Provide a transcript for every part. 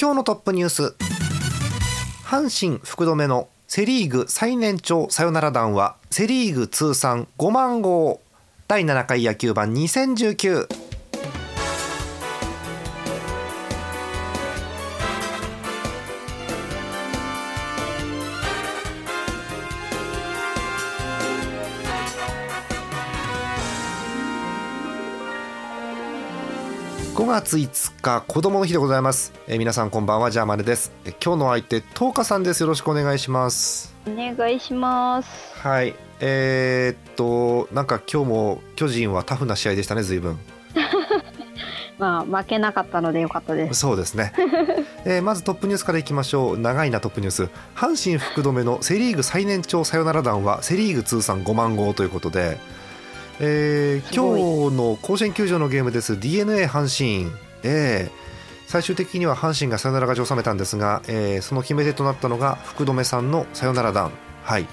今日のトップニュース。阪神福留のセ・リーグ最年長サヨナラ弾はセ・リーグ通算5万号。第7回野球盤2019月5日子供の日でございます、えー皆さんこんばんはジャーマネです、えー今日の相手トーカさんです。よろしくお願いします。お願いします。はい。えーっとなんか今日も巨人はタフな試合でしたね随分。まあ負けなかったのでよかったです。そうですね、えーまずトップニュースからいきましょう。長いなトップニュース。阪神福留のセ・リーグ最年長サヨナラ弾はセ・リーグ通算5万号ということで、えー今日の甲子園球場のゲームです。d n a 阪神、えー最終的には阪神がサヨナラ勝ちを収めたんですが、えーその決め手となったのが福留さんのサヨナラ弾、はい。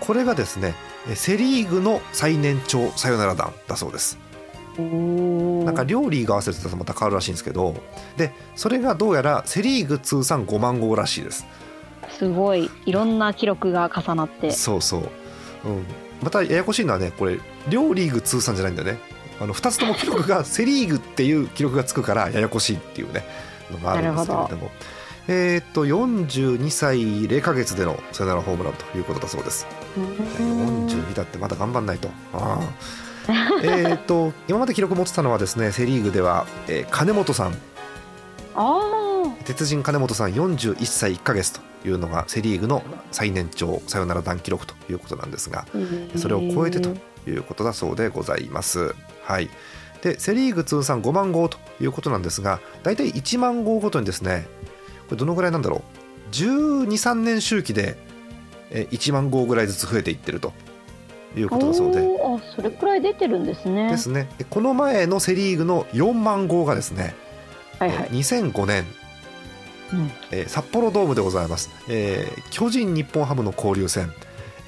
これがですねえーセ・リーグの最年長サヨナラ弾だそうです。なんか両リーグ合わせてたとまた変わるらしいんですけどでそれがどうやらセ・リーグ通算5万号らしいです。すごい。いろんな記録が重なって。そうそう、うん、またややこしいのはねこれ両リーグ通算じゃないんだよね。あの2つとも記録がセ・リーグっていう記録がつくからややこしいっていうねのがあるんですけれども。えーっと42歳0ヶ月でのサヨナラホームランということだそうです。うーん42だってまだ頑張んないと。あー えーっと今まで記録持ってたのはですねセ・リーグでは、えー金本さん。あ鉄人金本さん41歳1ヶ月というのがセ・リーグの最年長サヨナラ弾記録ということなんですがあ。それを超えてということだそうでございます。はい、でセ・リーグ通算5万号ということなんですが大体1万号ごとにですねこれどのぐらいなんだろう？1 2 3年周期でえー1万号ぐらいずつ増えていってるということだそうで。あそれくらい出てるんですね。ですね、でこの前のセ・リーグの4万号がですね、はいはいえ。ー2005年うんえー札幌ドームでございます、えー巨人日本ハムの交流戦、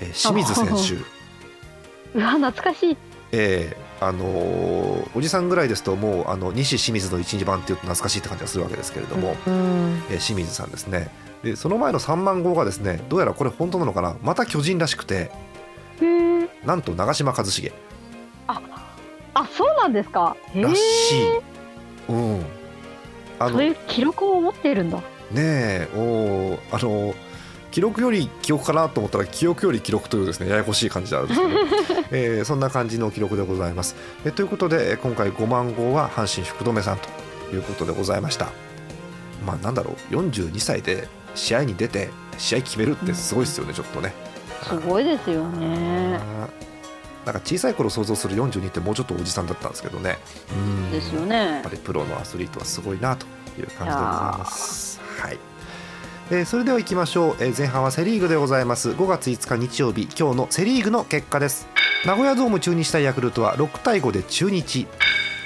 えー清水選手、うわ懐かしい。えーあのーおじさんぐらいですともうあの西清水の1、2番っていうと懐かしいって感じがするわけですけれども、うん。えー清水さんですねでその前の3万号がですねどうやらこれ本当なのかな？また巨人らしくて。なんと長嶋一茂あそうなんですか？らしい、うんあのねそういう記録を持っているんだ。えおーあのー記録より記憶かなと思ったら記憶より記録というですねややこしい感じであるんですけど、えーそんな感じの記録でございます。えということでえー今回5万号は阪神福留さんということでございました。まあなんだろう42歳で試合に出て試合決めるってすごいですよね、ちょっとね。すごいですよね。なんか小さい頃想像する42ってもうちょっとおじさんだったんですけどね。うんですよやねっぱ。りプロのアスリートはすごいなという感じでございます。はい。えーそれでは行きましょう、えー前半はセ・リーグでございます。5月5日日曜日今日のセ・リーグの結果です。名古屋ドーム中日対ヤクルトは6対5で中日。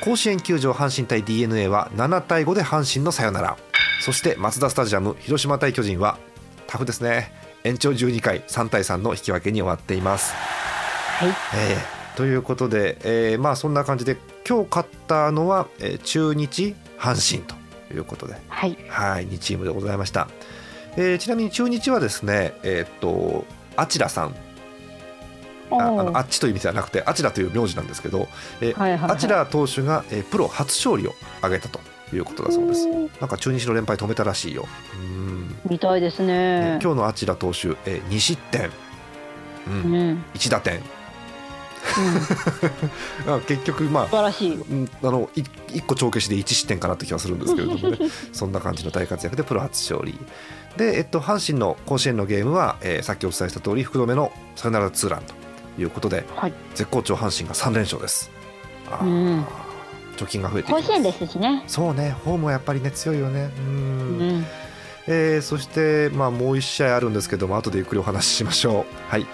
甲子園球場阪神対 d n a は7対5で阪神のサヨナラ。そしてマツダスタジアム広島対巨人はタフですね。延長12回3対3の引き分けに終わっています。はい。えーということで、えーまあそんな感じで今日勝ったのは、えー中日阪神ということで。はい。はい2チームでございました、えーちなみに中日はですねえーっとあちらさん。ああのあっちという意味ではなくてあちらという名字なんですけど、えーはいはいはい。あちら投手が、えープロ初勝利を挙げたということだそうです。なんか中日の連敗止めたらしいよ。うん。みたいですえねー。今日のあちら投手、え2失点、う、うん。ん。うん。1打点 あ結局まあ素晴らしい。うんあのい1個帳消しで1失点かなって気がするんですけれどもね そんな感じの大活躍でプロ初勝利で、えっと、阪神の甲子園のゲームは、えーさっきお伝えした通り福留のサヨナラツーランということではい。絶好調阪神が3連勝ですあー、うん貯金が増えて甲子園ですしね。そうねホームはやっぱりね強いよねううんん。えーそして、まあ、もう1試合あるんですけども後でゆっくりお話ししましょう、はい。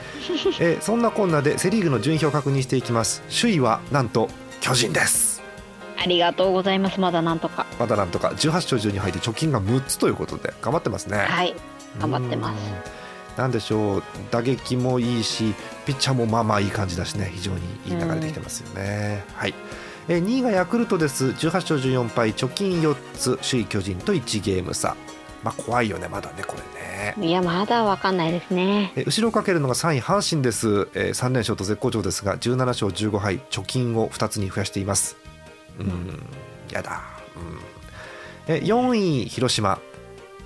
えーそんなこんなでセ・リーグの順位表を確認していきます。首位はなんと巨人です。ありがとうございます。まだなんとか。まだなんとか。18勝12敗で貯金が6つということで頑張ってますね。はい。頑張ってます。うんなんでしょう。打撃もいいしピッチャーもまあまあいい感じだしね。非常にいい流れできてますよね、はい。えー2位がヤクルトです。18勝14敗貯金4つ。首位巨人と1ゲーム差まあ怖いよねまだねこれね。いやまだわかんないですね。えー後ろをかけるのが3位阪神です、えー3連勝と絶好調ですが17勝15敗貯金を2つに増やしています。うんやだ、うん、えー4位広島。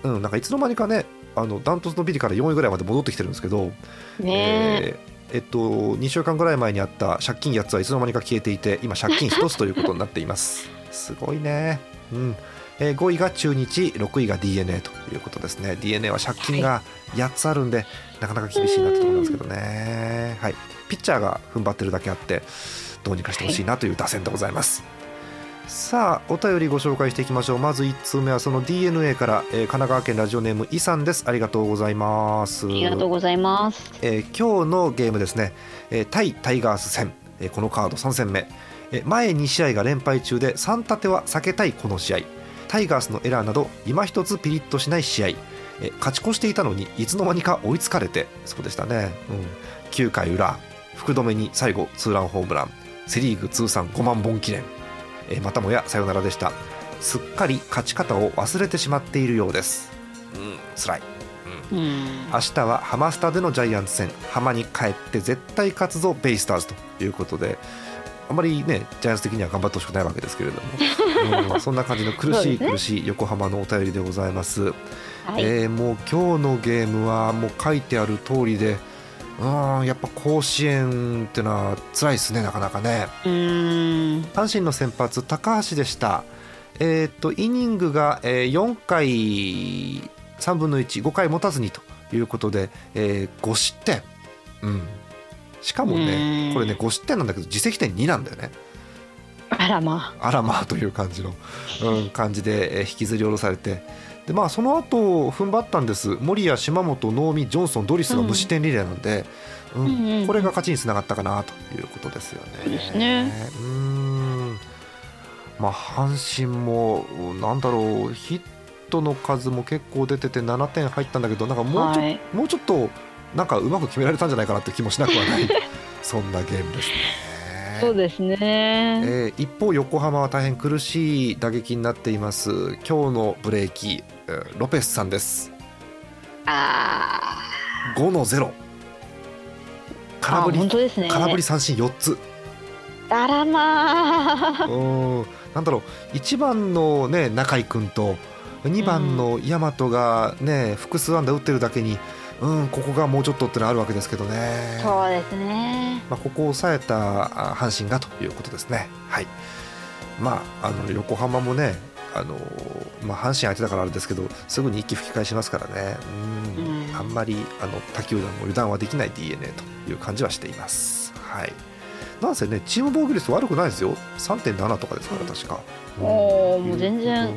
うんなんかいつの間にかねあのダントツのビリから4位ぐらいまで戻ってきてるんですけどねえ。えーえっと、2週間ぐらい前にあった借金8つはいつの間にか消えていて今借金1つということになっています。すごいね、うんえー5位が中日6位が d n a ということですね。d n a は借金が8つあるんで、なかなか厳しいなってところなんですけどね、はい、ピッチャーが踏ん張ってるだけあってどうにかしてほしいなという打線でございます、さあお便りご紹介していきましょう。まず1通目はその d n a から、えー神奈川県ラジオネームイさんです。ありがとうございます。ありがとうございます。えー今日のゲームですね、えー対タイガース戦、えーこのカード3戦目、えー前2試合が連敗中で3立ては避けたいこの試合タイガースのエラーなど今一つピリッとしない試合、えー勝ち越していたのにいつの間にか追いつかれてそうでしたね、うん、9回裏福留に最後ツーランホームラン。セ・リーグ通算5万本記念、えーまたもやサヨナラでした。すっかり勝ち方を忘れてしまっているようです。うん辛い。うん。明日はハマスタでのジャイアンツ戦。浜に帰って絶対勝つぞベイスターズということであまりねジャイアンツ的には頑張ってほしくないわけですけれども、うんそんな感じの苦しい苦しい横浜のお便りでございます、はい、えーもう今日のゲームはもう書いてある通りでうんやっぱ甲子園ってのは辛いですねなかなかね。阪神の先発高橋でした。えーっとイニングが、えー4回3分の15回持たずにということで、えー5失点、うん、しかもねうん。これね5失点なんだけど自責点2なんだよね。あらまあ。らまあという感じの、うん、感じで、えー引きずり下ろされて。でまあその後踏ん張ったんです。森谷島本能見ジョンソンドリスが無失点リレーなんで、うんうんうんこれが勝ちにつながったかなということですよね。ね。うん。まあ阪神もなんだろうヒットの数も結構出てて7点入ったんだけどなんかもうちょ,、はい。もうちょっとなんかうまく決められたんじゃないかなって気もしなくはない。そんなゲームですね。あそうですね、えー一方横浜は大変苦しい打撃になっています。今日のブレーキえーロペスさんです。あ5の0ーあ空振り本当ですね。空振り三振4つ。あらまあ。うん。なんだろう。1番のね中井君と2番の大和がね複数安打打ってるだけにうんここがもうちょっとってのあるわけですけどね。そうですね。まあ、ここを抑えたあ阪神がということですね。はい。まあ、あの横浜もねあの、まあ、阪神相手だからあれですけどすぐに一気吹き返しますからね。うん。うん。あんまりあの他球団も油断はできない d n a という感じはしています。はい。なんせねチーム防御率悪くないですよ。3.7とかですから確か、おーもう全然。うん。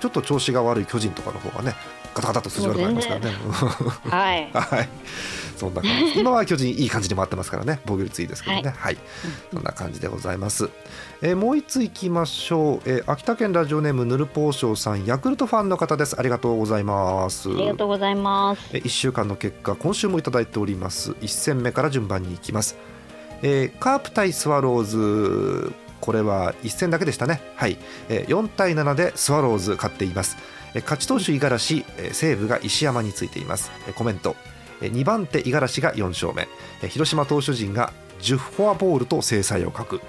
ちょっと調子が悪い巨人とかの方がねガタガタっと数字悪くなりますからねはい はい、そんな感じ。今は巨人いい感じに回ってますからね、防御率いいですけどね。はい、そんな感じでございます。えーもう一ついきましょう。えー秋田県ラジオネームぬるぽうしょうさん、ヤクルトファンの方です。ありがとうございます。ありがとうございますえー一週間の結果、今週もいただいております。一戦目から順番に行きます。えーカープ対スワローズ。これは一戦だけでしたね。はい、えー4対7でスワローズ勝っています。えー勝ち投手五十嵐、えー西武が石山についています。えーコメント。えー2番手五十嵐が4勝目。えー広島投手陣が10フォアボールと制裁を書く。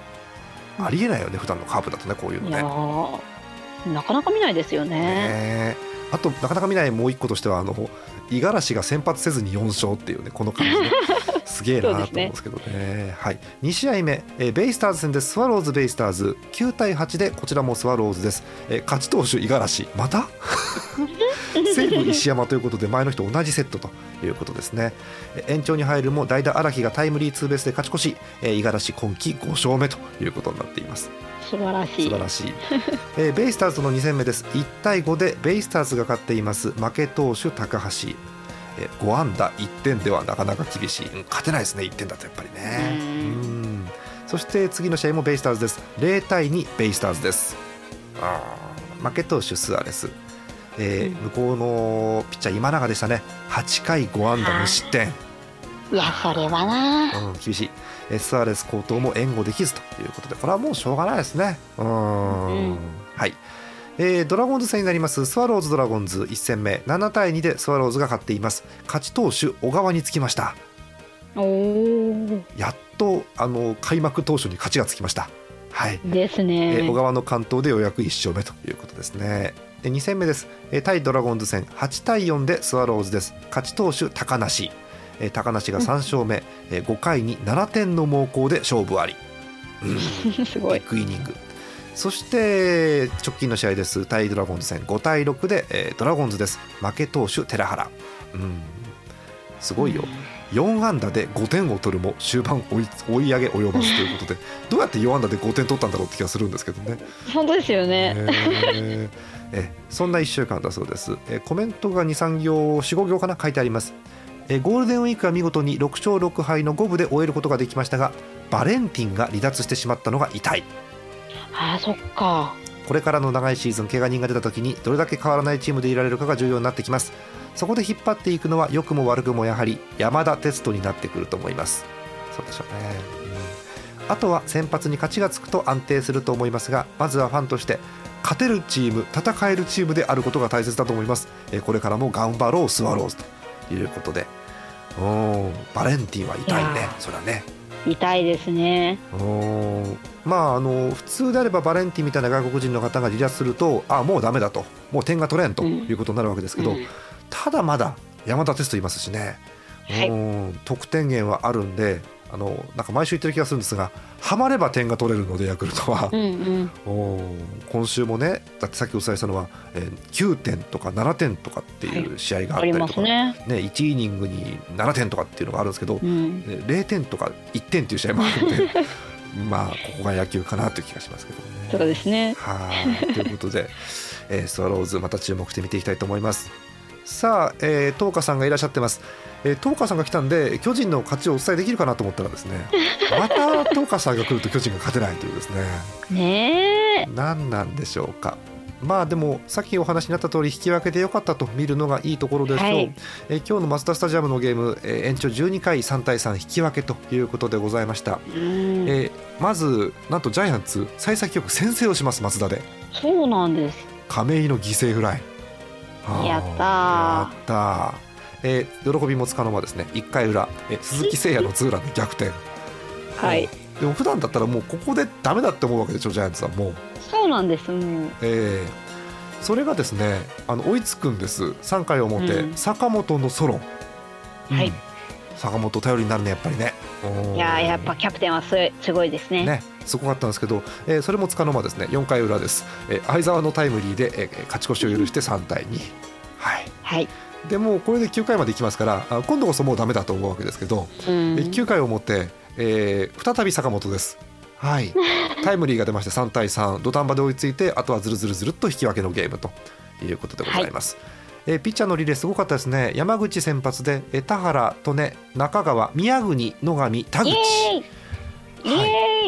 ありえないよね、普段のカープだとね、こういうのね。ーなかなか見ないですよねねあとなかなか見ないもう一個としてはあの五十嵐が先発せずに4勝っていうねこの感じね すげえなと思うんですけどね。はい、2試合目、えーベイスターズ戦でスワローズベイスターズ。9対8でこちらもスワローズです、えー勝ち投手五十嵐。また？西武石山ということで前の人同じセットということですね。延長に入るも代打荒木がタイムリーツーベースで勝ち越し。五十嵐今季5勝目ということになっています。素晴らしい。素晴らしい、えーベイスターズとの2戦目です。1対5でベイスターズが勝っています。負け投手高橋、えー5安打1点ではなかなか厳しい、うん勝てないですね1点だとやっぱりね。そして次の試合もベイスターズです。0対2ベイスターズです。あー負け投手スアレス、えーうん。向こうのピッチャー今永でしたね。8回5安打無失点。いやそれはな。うん、厳しい、えースアレス高騰も援護できずということで。これはもうしょうがないですね。うーん。うん。はい、えードラゴンズ戦になります。スワローズドラゴンズ1戦目。7対2でスワローズが勝っています。勝ち投手小川につきました。おおやっとあの開幕当初に勝ちがつきました。はい、ですえねー小川の完投でようやく1勝目ということですね。で2戦目です、えー対ドラゴンズ戦。8対4でスワローズです。勝ち投手高梨、えー高梨が3勝目、えー5回に7点の猛攻で勝負あり、うん。すごい。ビッグイニングそして直近の試合です。対ドラゴンズ戦。5対6で、えードラゴンズです。負け投手寺原、うん、すごいよ、4安打で5点を取るも終盤追い追い上げ及ばずということで。どうやって4安打で5点取ったんだろうって気がするんですけどね。本当ですよね。へー。えそんな1週間だそうです。えコメントが23行45行かな？書いてあります。えゴールデンウィークは見事に6勝6敗の5分で終えることができましたがバレンティンが離脱してしまったのが痛いあーそっか。これからの長いシーズン怪我人が出た時にどれだけ変わらないチームでいられるかが重要になってきます。そこで引っ張っていくのは良くも悪くもやはり山田哲人になってくると思います。そうでしょうね、うん。あとは先発に勝ちがつくと安定すると思いますがまずはファンとして勝てるチーム戦えるチームであることが大切だと思います。えーこれからも頑張ろうスワローズということで。うんバレンティンは痛いね。それはね痛いですね。うんまああの普通であればバレンティンみたいな外国人の方が離脱するとあもうダメだと。もう点が取れんということになるわけですけど、うん。ただまだ山田哲人いますしね、はい。うん得点源はあるんであのなんか毎週言ってる気がするんですがハマれば点が取れるのでヤクルトは。う、んうん。うん今週もねだってさっきお伝えしたのは、えー9点とか7点とかっていう試合があったりとか、すね。ね、1イニングに7点とかっていうのがあるんですけど、うん。ね0点とか1点っていう試合もあるので まあここが野球かなという気がしますけどね。そうですね。はい。ということで、えースワローズまた注目して見ていきたいと思います。さあ、えー、東花さんがいらっしゃってます。えー、東花さんが来たんで巨人の勝ちをお伝えできるかなと思ったらですね また東花さんが来ると巨人が勝てないというですね。ねえ。何なんでしょうか。まあでもさっきお話になった通り引き分けでよかったと見るのがいいところでしょう、はい。えー今日のマツダスタジアムのゲーム、えー延長12回3対3引き分けということでございました、うん。えーまずなんとジャイアンツ幸先よく先制をします松田で。そうなんです。亀井の犠牲フライ。あやったー。やったー。えー喜びもつかの間ですね1回裏、えー鈴木誠也のツーランで逆転。はい。でも普段だったらもうここでダメだって思うわけでしょジャイアンツはもう。そうなんですもう。えーそれがですねあの追いつくんです。3回表、うん。坂本のソロ、はいうん。坂本頼りになるねやっぱりねいやーやっぱキャプテンはすすごいですね。ねすごかったんですけど、えーそれもつかの間ですね4回裏です、えー相澤のタイムリーで、えー勝ち越しを許して3対2はい。はい、でもうこれで9回までいきますからあ今度こそもうダメだと思うわけですけど、うん。え9回をもって、えー再び坂本です。はい、タイムリーが出まして3対3土壇場で追いついてあとはずるずるずるっと引き分けのゲームということでございます。えーピッチャーのリレーすごかったですね。山口先発でえー田原利根中川宮国野上田口。イ、エーイ。イエ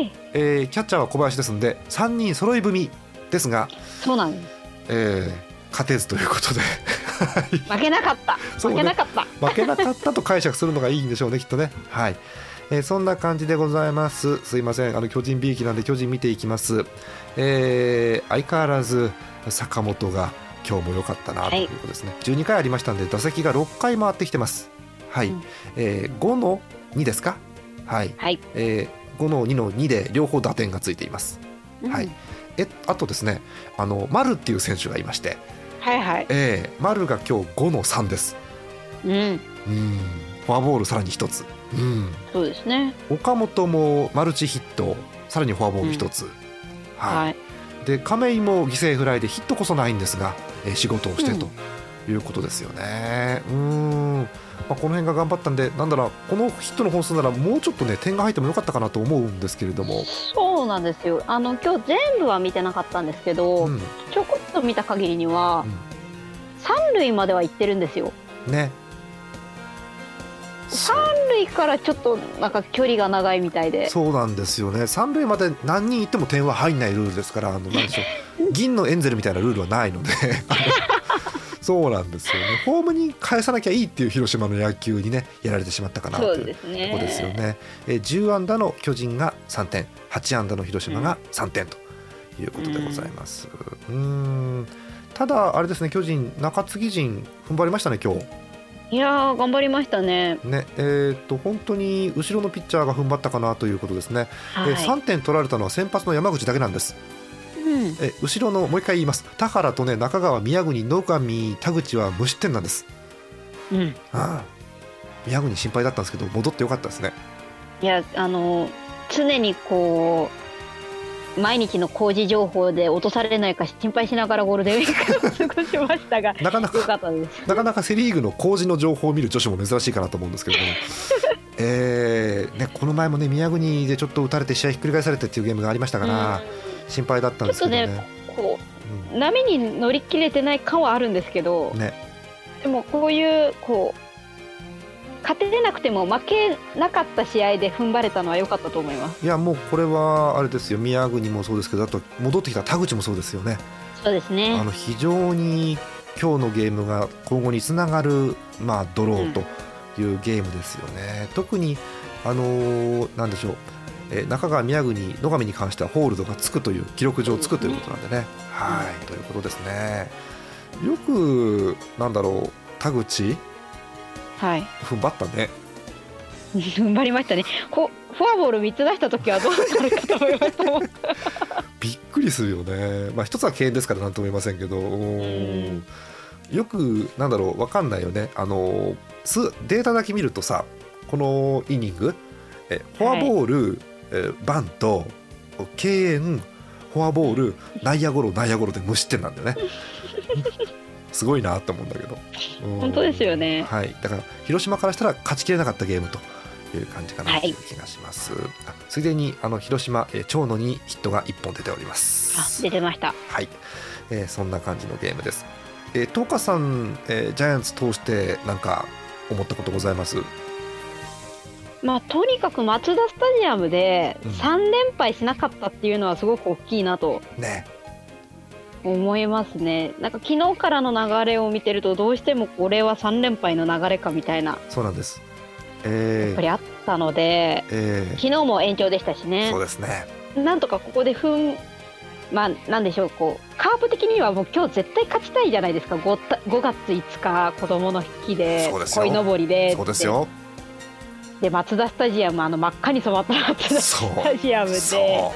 ーイ、えーキャッチャーは小林ですんで3人揃い踏みですが、そうなんです。えー勝てずということで。負けなかった。負けなかった。負けなかったと解釈するのがいいんでしょうねきっとね。はい、えーそんな感じでございます。すいません。あの巨人 B 期なんで巨人見ていきます、えー相変わらず坂本が今日も良かったなということですね、12回ありましたんで打席が6回回ってきてます。はい、うん。えー5の2ですか？はい、はい、えー5の2の2で両方打点がついています。はい。うんえあとですねあの丸っていう選手がいまして、はいはい。えー丸が今日5の3です。うん。うん。フォアボールさらに1つ、うん、そうですね。岡本もマルチヒットさらにフォアボール1つ、はい。はい。で亀井も犠牲フライでヒットこそないんですが、えー仕事をしてということですよね。うん。まあ、この辺が頑張ったんでなんだろうこのヒットの本数ならもうちょっとね点が入ってもよかったかなと思うんですけれども、そうなんですよ。あの今日全部は見てなかったんですけど、うん。ちょこっと見た限りには、三塁までは行ってるんですよ。ね三塁からちょっとなんか距離が長いみたいで。そうなんですよね。三塁まで何人いっても点は入んないルールですからあのなんでしょう。銀のエンゼルみたいなルールはないので。そうなんですよね。ホームに返さなきゃいいっていう広島の野球にねやられてしまったかなというとこですよね。えー10安打の巨人が3点。8安打の広島が3点ということでございます。うーん。ただあれですね巨人中継ぎ陣踏ん張りましたね今日いやー頑張りましたね。ねえーっと本当に後ろのピッチャーが踏ん張ったかなということですね、はい、えー3点取られたのは先発の山口だけなんです。うん、えー後ろのもう一回言います。田原とね中川宮国野上田口は無失点なんです。うん、ああ。宮国心配だったんですけど戻ってよかったですね。いやあの常にこう毎日の工事情報で落とされないか心配しながらゴールデンウィークを過ごしましたがなかなよかなかなかセ・リーグの工事の情報を見る女子も珍しいかなと思うんですけれども、えーね、この前もね宮国でちょっと打たれて試合ひっくり返されてっていうゲームがありましたから、心配だったんですけどね。ちょっとこう波に乗り切れてない感はあるんですけど、うん。ね。でもこういうこう勝てなくても負けなかった試合で踏ん張れたのは良かったと思います。いやもうこれはあれですよ。宮国もそうですけどあと戻ってきた田口もそうですよね。そうですね。あの非常に今日のゲームが今後につながる、まあ、ドローというゲームですよね、特にあのーなんでしょう。えー中川宮国野上に関してはホールドがつくという記録上つくということなんでね、はい。ということですね。よくなんだろう。田口はい。踏ん張ったね。踏ん張りましたね。こうフォアボール3つ出した時はどうなるかと思いました びっくりするよね。まあ一つは敬遠ですからなんとも言いませんけど。うん。よくなんだろうわかんないよね。あの数データだけ見るとさこのイニングえフォアボール、えバント敬遠フォアボール内野ゴロ内野ゴロで無失点なんだよねすごいなと思うんだけど。うん。本当ですよね。はい。だから広島からしたら勝ちきれなかったゲームという感じかな。とい。う気がします、あついでにあの広島、えー長野にヒットが1本出ております。あ出てました。はい、えーそんな感じのゲームです。えー、東花さん、えージャイアンツ通してなんか思ったことございます？まあとにかくマツダスタジアムでうん。3連敗しなかったっていうのはすごく大きいなとね、思いますね。なんか昨日からの流れを見てるとどうしてもこれは3連敗の流れかみたいな。そうなんです。やえー。っぱりあったのでえー。昨日も延長でしたしね。そうですね。なんとかここで踏んまあなんでしょうこうカープ的にはもう今日絶対勝ちたいじゃないですか。5, た5月5日子供の日でそうですよ。鯉のぼりで。そうですよ。でマツダスタジアムあの真っ赤に染まったマツダそうスタジアムで。そ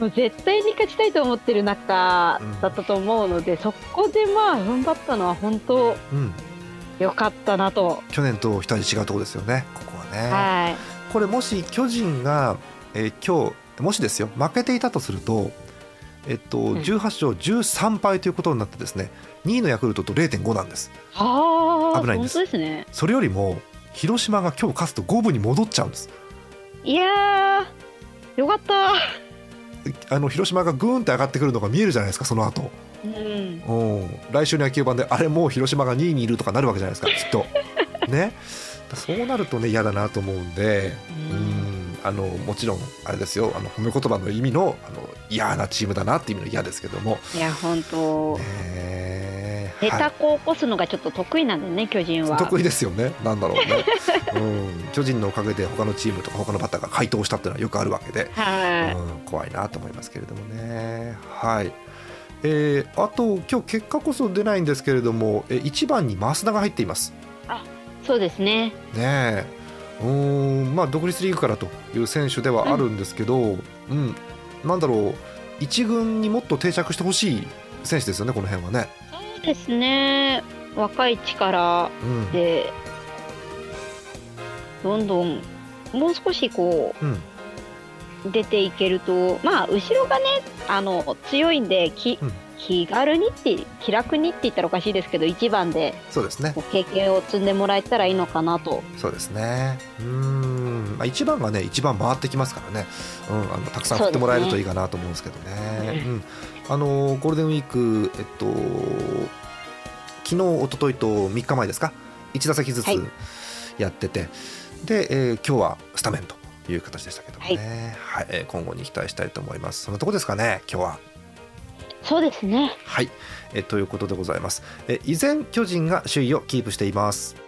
もう絶対に勝ちたいと思ってる中うんだったと思うので、そこでまあ踏ん張ったのは本当う。うん。良かったなと、去年と一味違うところですよね。ここはね。はいこれもし巨人が、えー今日もしですよ負けていたとすると。えっと、ん18勝13敗ということになってですね2位のヤクルトと0.5なんですああ本危ないんですねそれよりも広島が今日勝つと五分に戻っちゃうんですいやーよかったあの広島がグーンって上がってくるのが見えるじゃないですかその後。うん。うん。来週の野球盤であれもう広島が2位にいるとかなるわけじゃないですかきっと。ね。そうなるとね嫌だなと思うんで。うん。あのもちろんあれですよ。あの褒め言葉の意味のあの嫌なチームだなっていう意味の嫌ですけども、いや本当。ねえネはい。タこを起こすのがちょっっと得意なんでね巨人は。得意ですよね、なんだろうね、うん、巨人のおかげで他のチームとか他のバッターが回答したっていうのはよくあるわけで、はい、うん、怖いなと思いますけれどもね。はい。えー、あと今日結果こそ出ないんですけれども、え1番に増田が入っています。そうですね。ねえ。うーん。まあ独立リーグからという選手ではあるんですけど、うん。なんだろう。一軍にもっと定着してほしい選手ですよねこの辺はね。そうですね。若い力うん。でどんどんもう少しこうん。う出ていけるとまあ後ろがねあの強いんでき、うん。気軽にって気楽にって言ったらおかしいですけど1番でそうですね。経験を積んでもらえたらいいのかなと。そうですね。うーん、まあ、1番がね一番回ってきますからね、うん、あのたくさん振ってもらえるといいかなと思うんですけどね。うん、あのゴールデンウィークえっと昨日一昨日と3日前ですか？1打席ずつはい。やってて、で、えー今日はスタメンという形でしたけどもね、はい。えー今後に期待したいと思います。そんなとこですかね今日は。そうですね。はい、えーということでございます、えー依然巨人が首位をキープしています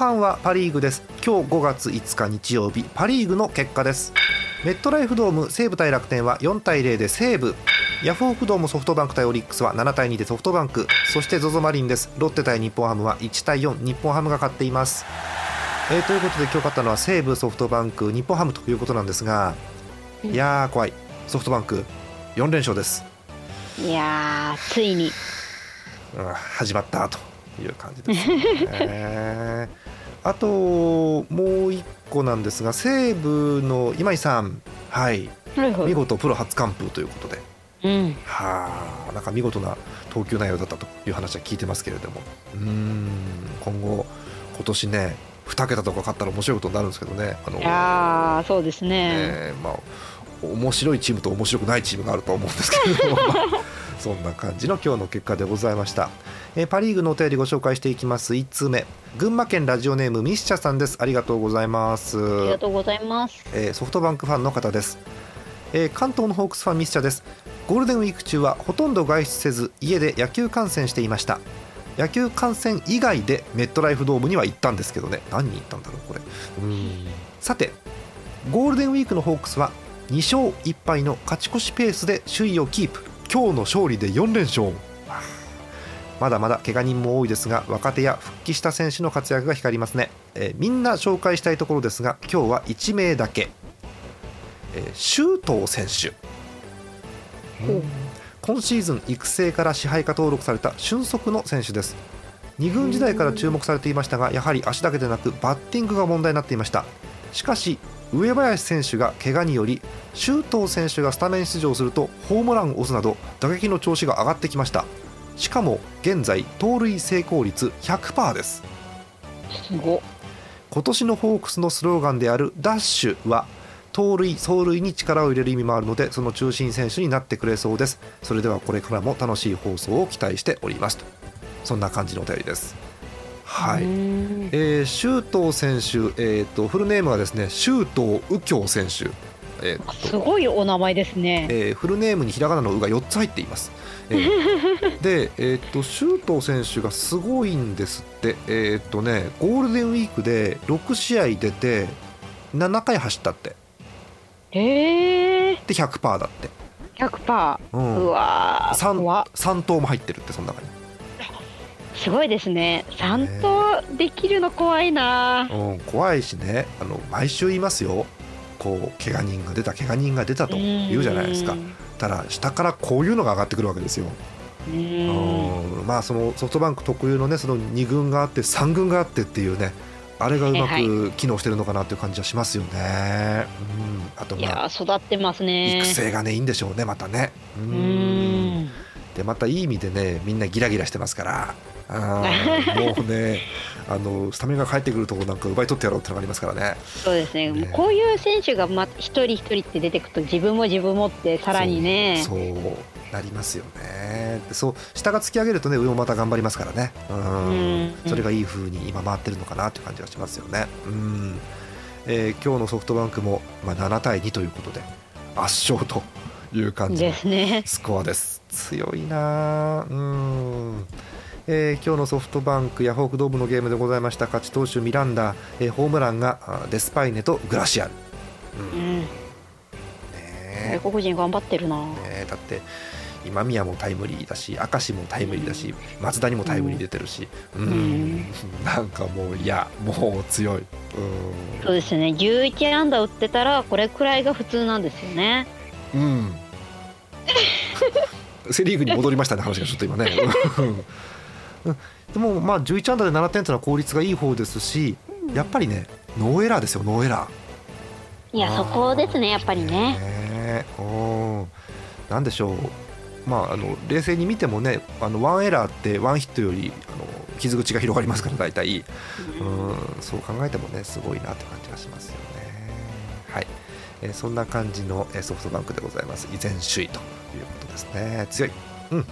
半はパ・リーグです。今日5月5日日曜日パ・リーグの結果です。メットライフドーム西武対楽天は4対0で西武。ヤフオクドームソフトバンク対オリックスは7対2でソフトバンク。そして ZOZO マリンです。ロッテ対日本ハムは1対4日本ハムが勝っています、えーということで今日勝ったのは西武ソフトバンク日本ハムということなんですがいやー怖い。ソフトバンク4連勝です、いやーついに。うん始まったという感じですね。あともう1個なんですが西武の今井さん。はい。はいは見事プロ初完封ということで。うん。はあなんか見事な投球内容だったという話は聞いてますけれども。うーん今後今年ね2桁とか勝ったら面白いことになるんですけどね。あのいやーそうですね。えーまあ面白いチームと面白くないチームがあると思うんですけれども、まあそんな感じの今日の結果でございました、えーパ・リーグのお便りご紹介していきます。1通目。群馬県ラジオネームミッシャさんです。ありがとうございます。ありがとうございます。えーソフトバンクファンの方です、えー関東のホークスファンミスチャです。ゴールデンウィーク中はほとんど外出せず家で野球観戦していました。野球観戦以外でメットライフドームには行ったんですけどね。何人行ったんだろうこれ。うーん。さてゴールデンウィークのホークスは2勝1敗の勝ち越しペースで首位をキープ。今日の勝利で4連勝まだまだ怪我人も多いですが若手や復帰した選手の活躍が光りますね、えーみんな紹介したいところですが今日は1名だけ、えー周東選手。今シーズン育成から支配下登録された俊足の選手です。2軍時代から注目されていましたがやはり足だけでなくバッティングが問題になっていました。しかし上林選手が怪我により周東選手がスタメン出場するとホームランを押すなど打撃の調子が上がってきましたしかも現在盗塁成功率100%です。すご。今年のホークスのスローガンであるダッシュは盗塁走塁に力を入れる意味もあるのでその中心選手になってくれそうです。それではこれからも楽しい放送を期待しております。とそんな感じのお便りです。はい、えー、周東選手、えー、とフルネームはですね周東右京選手、えーすと。ごいお名前ですね。えーフルネームにひらがなの「う」が4つ入っています、えー で、えー、と周東選手がすごいんですって。えっ、とねゴールデンウィークで6試合出て7回走ったって。へえで100%だって、100%う、うん。わー。怖っ。3, 3投も入ってるってその中に、すごいですね。3投できるの怖いなうん、怖いしね。あの毎週言いますよこう怪我人が出た怪我人が出たと言うじゃないですか。ただ下からこういうのが上がってくるわけですよ。うーん。うん。まあそのソフトバンク特有のねその2軍があって3軍があってっていうねあれがうまはいく機能してるのかなっていう感じはしますよね。うん、あといまあ育ってますね。育成がねいいんでしょうねまたね。うん。でまたいい意味でねみんなギラギラしてますから。あー もうねあのスタメンが帰ってくるとこなんか奪い取ってやろうってのがありますからね。そうですねねこういう選手がま一人一人って出てくると自分も自分もってさらにねそうなりますよね。でそう下が突き上げるとね上もまた頑張りますからね。うんうんそれがいい風に今回ってるのかなっていう感じがしますよね。うんえー今日のソフトバンクも、まあ、7対2ということで圧勝という感じのですねスコアです。強いなあうん、えー今日のソフトバンクヤフオクドームのゲームでございました勝ち投手ミランダ、えーホームランがあデスパイネとグラシアル、ううん。ん、ね外国人頑張ってるな。えねだって今宮もタイムリーだし明石もタイムリーだし松田にもタイムリー出てるし。うん、うん。なんかもういやもう強い。うん。そうですね。11安打打ってたらこれくらいが普通なんですよね。うん。セ・リーグに戻りましたね話がちょっと今ねうん。でもまあ11安打で7点というのは効率がいい方ですしやっぱりねノーエラーですよノーエラー。いやそこですねやっぱりね。ね。えうんなんでしょう。まああの冷静に見てもねあのワンエラーってワンヒットよりあの傷口が広がりますから大体。うん。そう考えてもねすごいなって感じがしますよね。はい、えーそんな感じのえーソフトバンクでございます。依然首位ということですね。強い。うん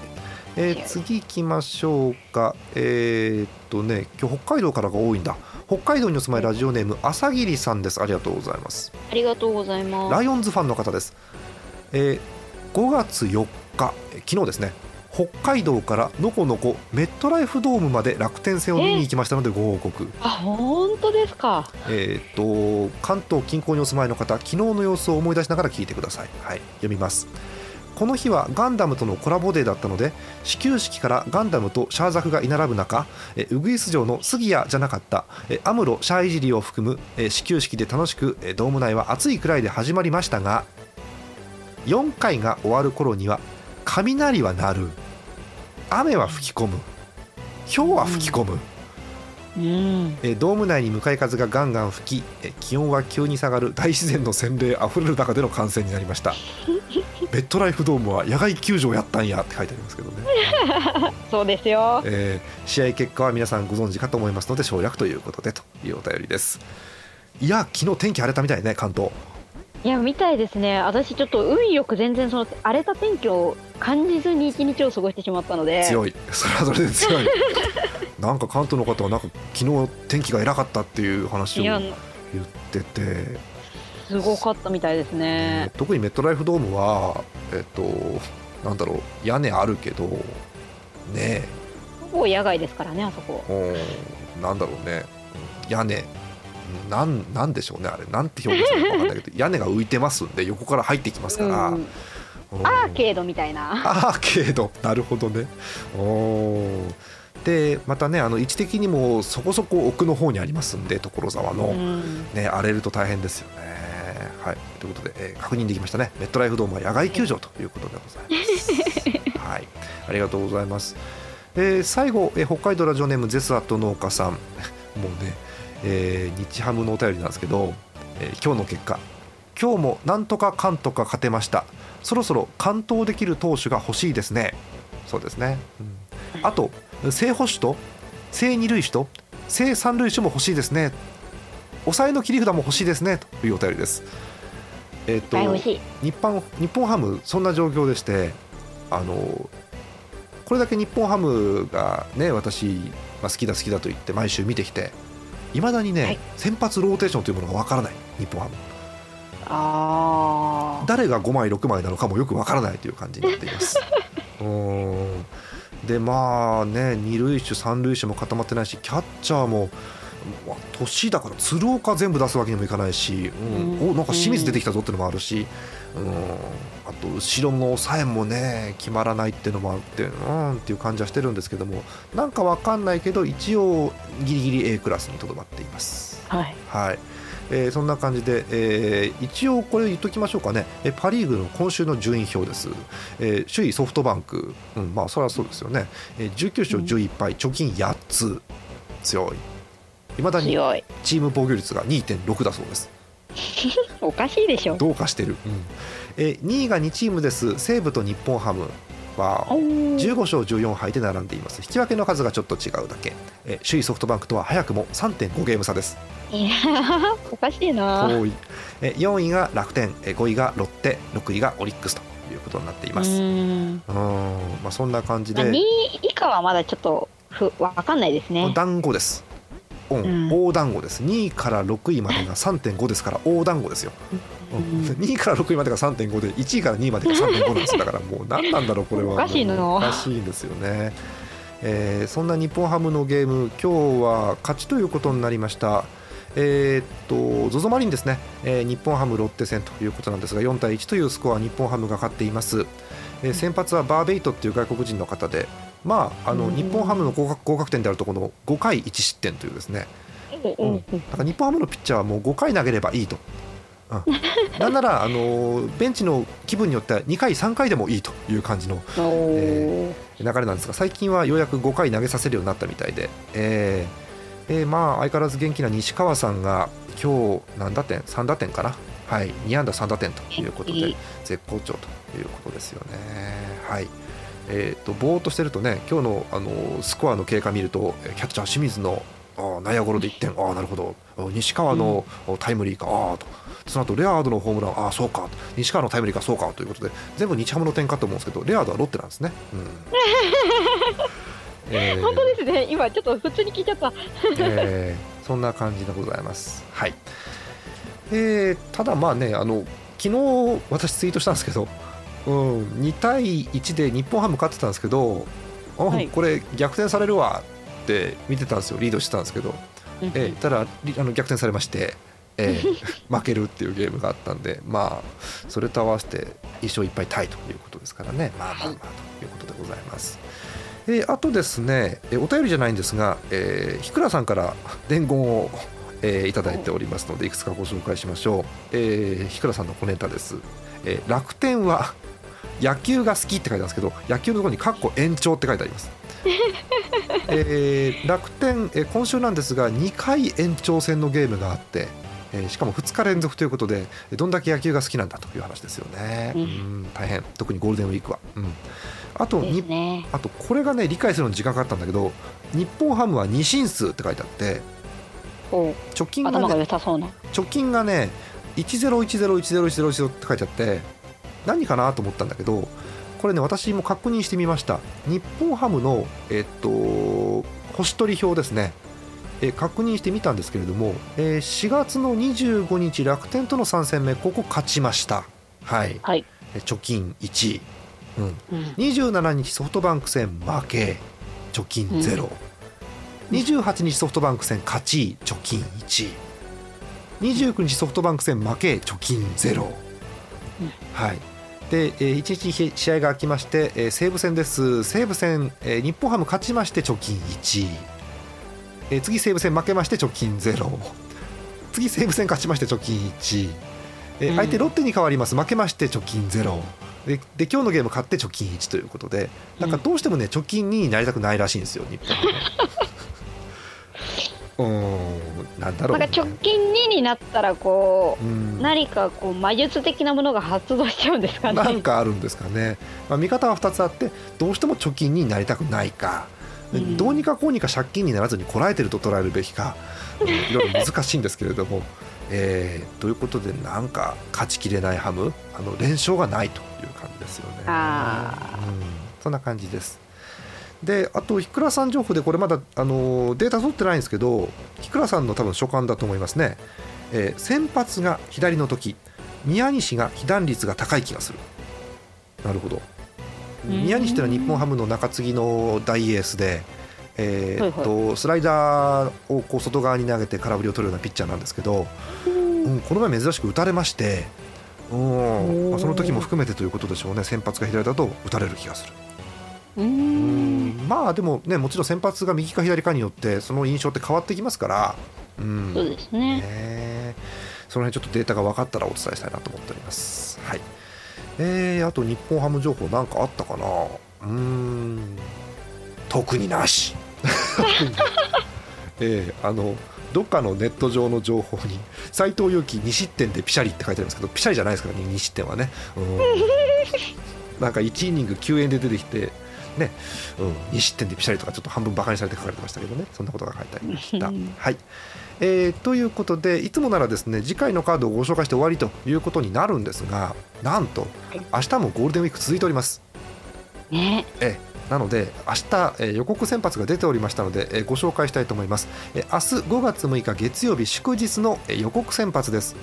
えー次行きましょうか。えーっとね今日北海道からが多いんだ。北海道にお住まいラジオネーム朝霧さんです。ありがとうございます。ありがとうございます。ライオンズファンの方です、えー5月4日えー昨日ですね。北海道からのこのこメットライフドームまで楽天戦を見に行きましたのでご報告。あ本当ですか。えーっと関東近郊にお住まいの方昨日の様子を思い出しながら聞いてください。はい読みますこの日はガンダムとのコラボデーだったので始球式からガンダムとシャーザクが居並ぶ中えウグイス城の杉谷じゃなかったえアムロシャーいじりを含むえ始球式で楽しくえドーム内は暑いくらいで始まりましたが4回が終わる頃には雷は鳴る。雨は吹き込む。氷は吹き込む、うん。えードーム内に向かい風がガンガン吹きえー気温は急に下がる。大自然の洗礼あふれる中での観戦になりましたベッドライフドームは野外球場やったんやって書いてありますけどね、そうですよ。えー試合結果は皆さんご存知かと思いますので省略ということでというお便りですいや昨日天気荒れたみたいね関東いやみたいですね。私ちょっと運よく全然その荒れた天気を感じずに一日を過ごしてしまったので。強いそれはそれで強い なんか関東の方はなんか昨日天気が偉かったっていう話を言っててすごかったみたいですね。特にメットライフドームはえっとなんだろう屋根あるけどね。ほぼ野外ですからねあそこ。えうんなんだろうね。うん屋根。なんなんでしょうねあれ。なんて表現するのか分かんないけど 屋根が浮いてますんで横から入ってきますから、うん。うん。アーケードみたいな。アーケード。なるほどね。おー。でまたねあの位置的にもそこそこ奥の方にありますんで所沢の、うん。ね、荒れると大変ですよね。はい、ということで、えー確認できましたね。メットライフドームは野外球場ということでございます。はい、ありがとうございます。えー最後、えー北海道ラジオネームゼスアット農家さん。もうね、えー日ハムのお便りなんですけど、えー今日の結果、今日もなんとかかんとか勝てました。そろそろ完投できる投手が欲しいですね。そうですね。うん、あと、正捕手と正二塁手と正三塁手も欲しいですね。抑えの切り札も欲しいですねというお便りです。えっ、と。日本日本ハムそんな状況でしてあのこれだけ日本ハムがね私、まあ、好きだ好きだと言って毎週見てきていまだにね、はい先発ローテーションというものがわからない日本ハムああ。誰が5枚6枚なのかもよくわからないという感じになっています。うーんでまあね二塁手三塁手も固まってないしキャッチャーもまあ年だから鶴岡全部出すわけにもいかないし、うんうんおなんか清水出てきたぞっていうのもあるし、うん、あと後ろの抑えもね決まらないっていうのもあってうんっていう感じはしてるんですけどもなんかわかんないけど一応ギリギリ A クラスにとどまっています。はい。はい。えーそんな感じで、えー一応これ言っときましょうかね、えーパ・リーグの今週の順位表です、えー首位ソフトバンク、うん、まあそれはそうですよね、えー19勝11敗、貯金8つ、強い、いまだに。チーム防御率が2.6だそうです、おかしいでしょ。どうかしてる、うんえー2位が2チームです、西武と日本ハムはおー15勝14敗で並んでいます、引き分けの数がちょっと違うだけ、えー首位ソフトバンクとは早くも3.5ゲーム差です。いやー おかしいな。遠いえ4位が楽天え5位がロッテ6位がオリックスということになっています。ううんん。まあ、そんな感じでまあ2位以下はまだちょっとふわかんないですね。団子です。うん。うん。大団子です。2位から6位までが3.5ですから大団子ですよ、うん。うん。2位から6位までが3.5で1位から2位までが3.5なんですだからもう何なんだろうこれは。おかしいなおかしいんですよね。えーそんな日本ハムのゲーム今日は勝ちということになりました。えーっと ZOZO マリンですね、えー日本ハムロッテ戦ということなんですが4対1というスコア日本ハムが勝っています、えー先発はバーベイトっていう外国人の方でまああのうん。日本ハムの合格合格点であるとこの5回1失点というですね。うんうん。だから日本ハムのピッチャーはもう5回投げればいいと、うん、なんならあのベンチの気分によっては2回3回でもいいという感じのおー。流れなんですが最近はようやく5回投げさせるようになったみたいで、えーえーまあ相変わらず元気な西川さんが今日何打点？3打点かな？はい。2安打3打点ということで絶好調ということですよね。はいえー、とぼーっとしてるとね今日のあのスコアの経過見るとえーキャッチャー清水の内野ゴロで1点ああなるほど。あ西川のタイムリーかああと。その後レアードのホームランああそうか西川のタイムリーかそうかということで全部日ハムの点かと思うんですけどレアードはロッテなんですね。うん。えー。本当ですね。今ちょっと普通に聞いちゃった。えーそんな感じでございます。はい。えーただまあねあの昨日私ツイートしたんですけど、うん、2対1で日本ハム勝ってたんですけど、うんはい。これ逆転されるわって見てたんですよ。リードしてたんですけど、えーただりあの逆転されまして、えー 負けるっていうゲームがあったんでまあそれと合わせて1勝1敗タイということですからね。まあまあまあということでございます。えーあとですね、えーお便りじゃないんですが、えー、ひくらさんから伝言を、えーいただいておりますのでいくつかご紹介しましょう、えーひくらさんの小ネタです、えー楽天は野球が好きって書いてあるんですけど野球のところに「かっこ延長」って書いてあります。えー楽天、えー今週なんですが2回延長戦のゲームがあって、えーしかも2日連続ということでどんだけ野球が好きなんだという話ですよね、ううんん、大変。特にゴールデンウィークは、うん、あとね。あとこれがね理解するのに時間かかったんだけど日本ハムは2進数って書いてあってお貯金が,、ね、貯金がね1010101010って書いてあって何かなと思ったんだけどこれね私も確認してみました。日本ハムのえっと星取り表ですね。え確認してみたんですけれども、えー4月の25日楽天との3戦目ここ勝ちました。はい。はい、え貯金1位、うん、うん。27日ソフトバンク戦負け。貯金ゼロ、うん。28日ソフトバンク戦勝ち。貯金1 29日ソフトバンク戦負け。貯金ゼロ、うんはい。で、えー1日試合が空きまして、えー西武戦です。西武戦、えー日本ハム勝ちまして貯金1、えー次西武戦負けまして貯金ゼロ。次西武戦勝ちまして貯金1、え相手ロッテに変わります。負けまして貯金ゼロ。でで今日のゲーム勝って貯金1ということで。なんかどうしてもね貯金2になりたくないらしいんですよ日本なんだろうんね、直近2になったらこうん。う何かこう魔術的なものが発動しちゃうんですかね。なんかあるんですかね、まあ、見方は2つあってどうしても貯金になりたくないか、うん。どうにかこうにか借金にならずにこらえてると捉えるべきか、うんいろいろ難しいんですけれども、えーということでなんか勝ちきれないハムあの連勝がないという感じですよね。あうん、そんな感じです。であと、ひくらさん情報でこれまだあのデータ取ってないんですけどひくらさんの多分所感だと思いますね、えー先発が左の時宮西が被弾率が高い気がする。なるほど。うん。宮西というのは日本ハムの中継ぎの大エースで、えーっとはい。スライダーをこう外側に投げて空振りを取るようなピッチャーなんですけど、うん、この前珍しく打たれまして、うん。まあその時も含めてということでしょうね。先発が左だと打たれる気がする。うんまあでもねもちろん先発が右か左かによってその印象って変わってきますから、うん。そうですね。ね。その辺ちょっとデータが分かったらお伝えしたいなと思っております。はい。えー、あと日本ハム情報なんかあったかな？うーん。特になし。えーあのどっかのネット上の情報に斎藤佑樹2失点でピシャリって書いてあるんですけどピシャリじゃないですからね2失点はね。うん。なんか1イニング9円で出てきてね、うん、2失点でピシャリとかちょっと半分バカにされて書かれてましたけどねそんなことが書いてありました。うん。はい。えーということでいつもならですね次回のカードをご紹介して終わりということになるんですがなんとはい。明日もゴールデンウィーク続いております。ね。ええなので明日、えー予告先発が出ておりましたので、えーご紹介したいと思います、えー明日5月6日月曜日祝日の、えー予告先発です、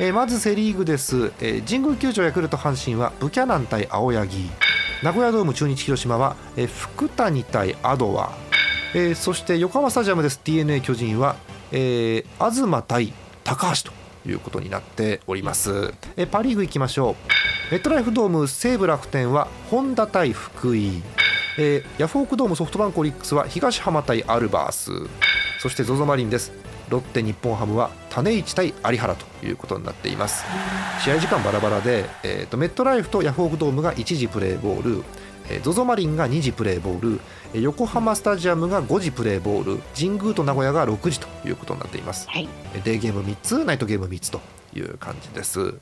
えーまずセ・リーグです、えー神宮球場ヤクルト阪神はブキャナン対青柳名古屋ドーム中日広島は、えー福谷対アドワ、えーそして横浜スタジアムです。d n a 巨人は、えー東対高橋ということになっております、えーパ・リーグ行きましょう。メットライフドーム西武楽天は本田対福井、えーヤフオクドームソフトバンクオリックスは東浜対アルバース。そして ZOZO マリンです。ロッテ日本ハムは種市対有原ということになっています。試合時間バラバラで、えー、とメットライフとヤフオクドームが1時プレーボールえー ZOZO マリンが2時プレーボールえー横浜スタジアムが5時プレーボール神宮と名古屋が6時ということになっています。はい。えーデーゲーム3つナイトゲーム3つという感じです。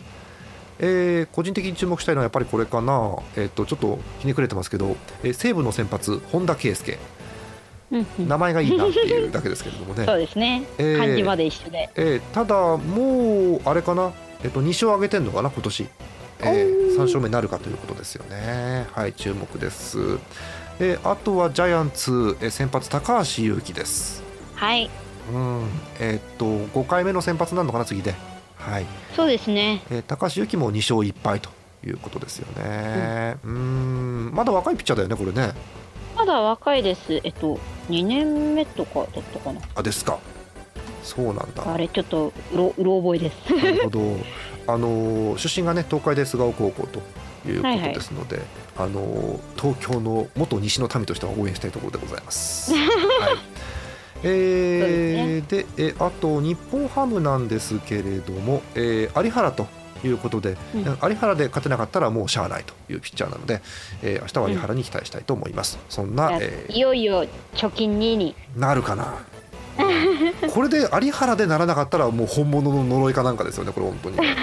えー個人的に注目したいのはやっぱりこれかな、えー、とちょっとひねくれてますけど、えー西武の先発本田圭佑名前がいいなっていうだけですけれどもね。そうですね、えー漢字まで一緒で。えーただもうあれかな、えっと2勝上げてんのかな今年、えー、3勝目になるかということですよね。はい注目です、えーあとはジャイアンツ、えー先発高橋優輝です。はい。うん。えーっと5回目の先発なのかな次で。はい、そうですね。えー高橋優輝も2勝1敗ということですよね。うん。まだ若いピッチャーだよねこれねまだ若いです。えっと2年目とかだったかな。あですか。そうなんだ。あれちょっとうろうろ覚えです。なるほど。あの出身がね東海大菅生高校ということですので、あの東京の元西の民としては応援したいところでございます。はい。えーでえあと日本ハムなんですけれども、えー有原ということで、うん。有原で勝てなかったらもうしゃあないというピッチャーなので、えー明日は有原に期待したいと思います。そんな、いやえーいよいよ貯金2に。なるかな。これで有原でならなかったらもう本物の呪いかなんかですよねこれ本当に。ね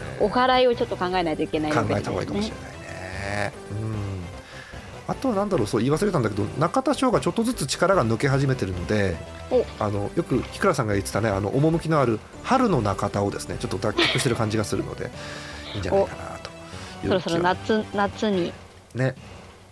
お祓いをちょっと考えないといけない考えた方がいいかもしれねないね。うんあとはなんだろうそう言い忘れたんだけど中田翔がちょっとずつ力が抜け始めてるのでお。あのよく日倉さんが言ってたねあの趣のある春の中田をですねちょっと脱却してる感じがするのでいいんじゃないかなと。いうそろそろ夏夏にね。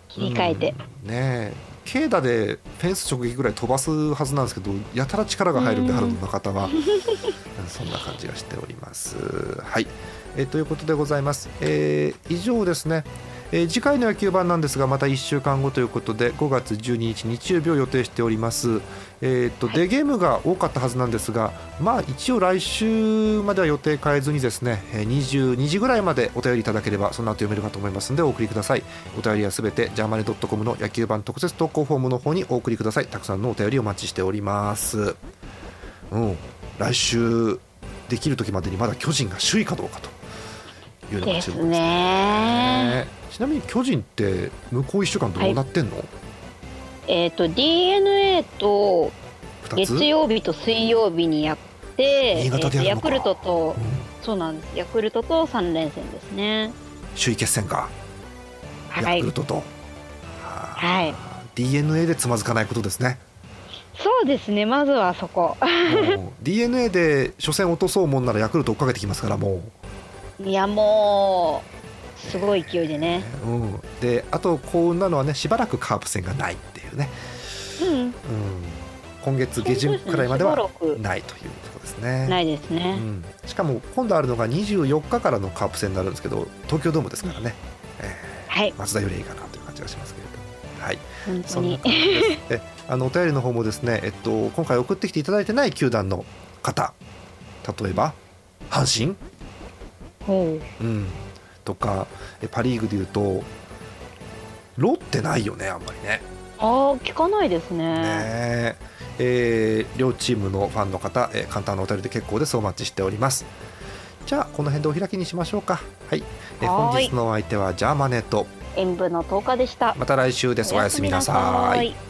切り替えて、うん。ね。え軽打でフェンス直撃ぐらい飛ばすはずなんですけどやたら力が入るんでうん。春の中田は。う んそんな感じがしております。はい、えーということでございます。えー以上ですね。えー次回の野球版なんですがまた1週間後ということで5月12日日曜日を予定しております、えーとはい。デーゲームが多かったはずなんですがまあ一応来週までは予定変えずにですねえー22時ぐらいまでお便りいただければその後読めるかと思いますのでお送りください。お便りはすべてジャーマネドットコムの野球版特設投稿フォームの方にお送りください。たくさんのお便りお待ちしております。うん。来週できる時までにまだ巨人が首位かどうかというのがです注目ですねちなみに巨人って向こう1週間どうなってんの、えっ、と DNA と二つ？月曜日と水曜日にやって新潟でやるヤクルトとうん。そうなんです。ヤクルトと3連戦ですね。首位決戦か、はい。ヤクルトと、ははい。D n a でつまずかないことですね。そうですね。まずはそこ。d n a で初戦落とそうもんならヤクルト追っかけてきますからもいやもうすごい勢いでね。う、うん、であと幸運なのはねしばらくカープ戦がないっていうね、うん。うん、今月下旬くらいまではないということですね。ないですね、うん、しかも今度あるのが24日からのカープ戦になるんですけど東京ドームですからね、えはい。ー、松田よりいいかなという感じがしますけれども。はい。本当に。そんな感じですえあのお便りの方もですね、えっと、今回送ってきていただいてない球団の方例えば阪神、うん、とかえパ・リーグでいうとロッテないよねあんまりね。ああ聞かないですね。ね。えー両チームのファンの方、えー簡単なお便りで結構ですお待ちしております。じゃあこの辺でお開きにしましょうか。はい、えー本日のお相手はジャーマネット演舞の10日でした。また来週です。おやすみなさい。い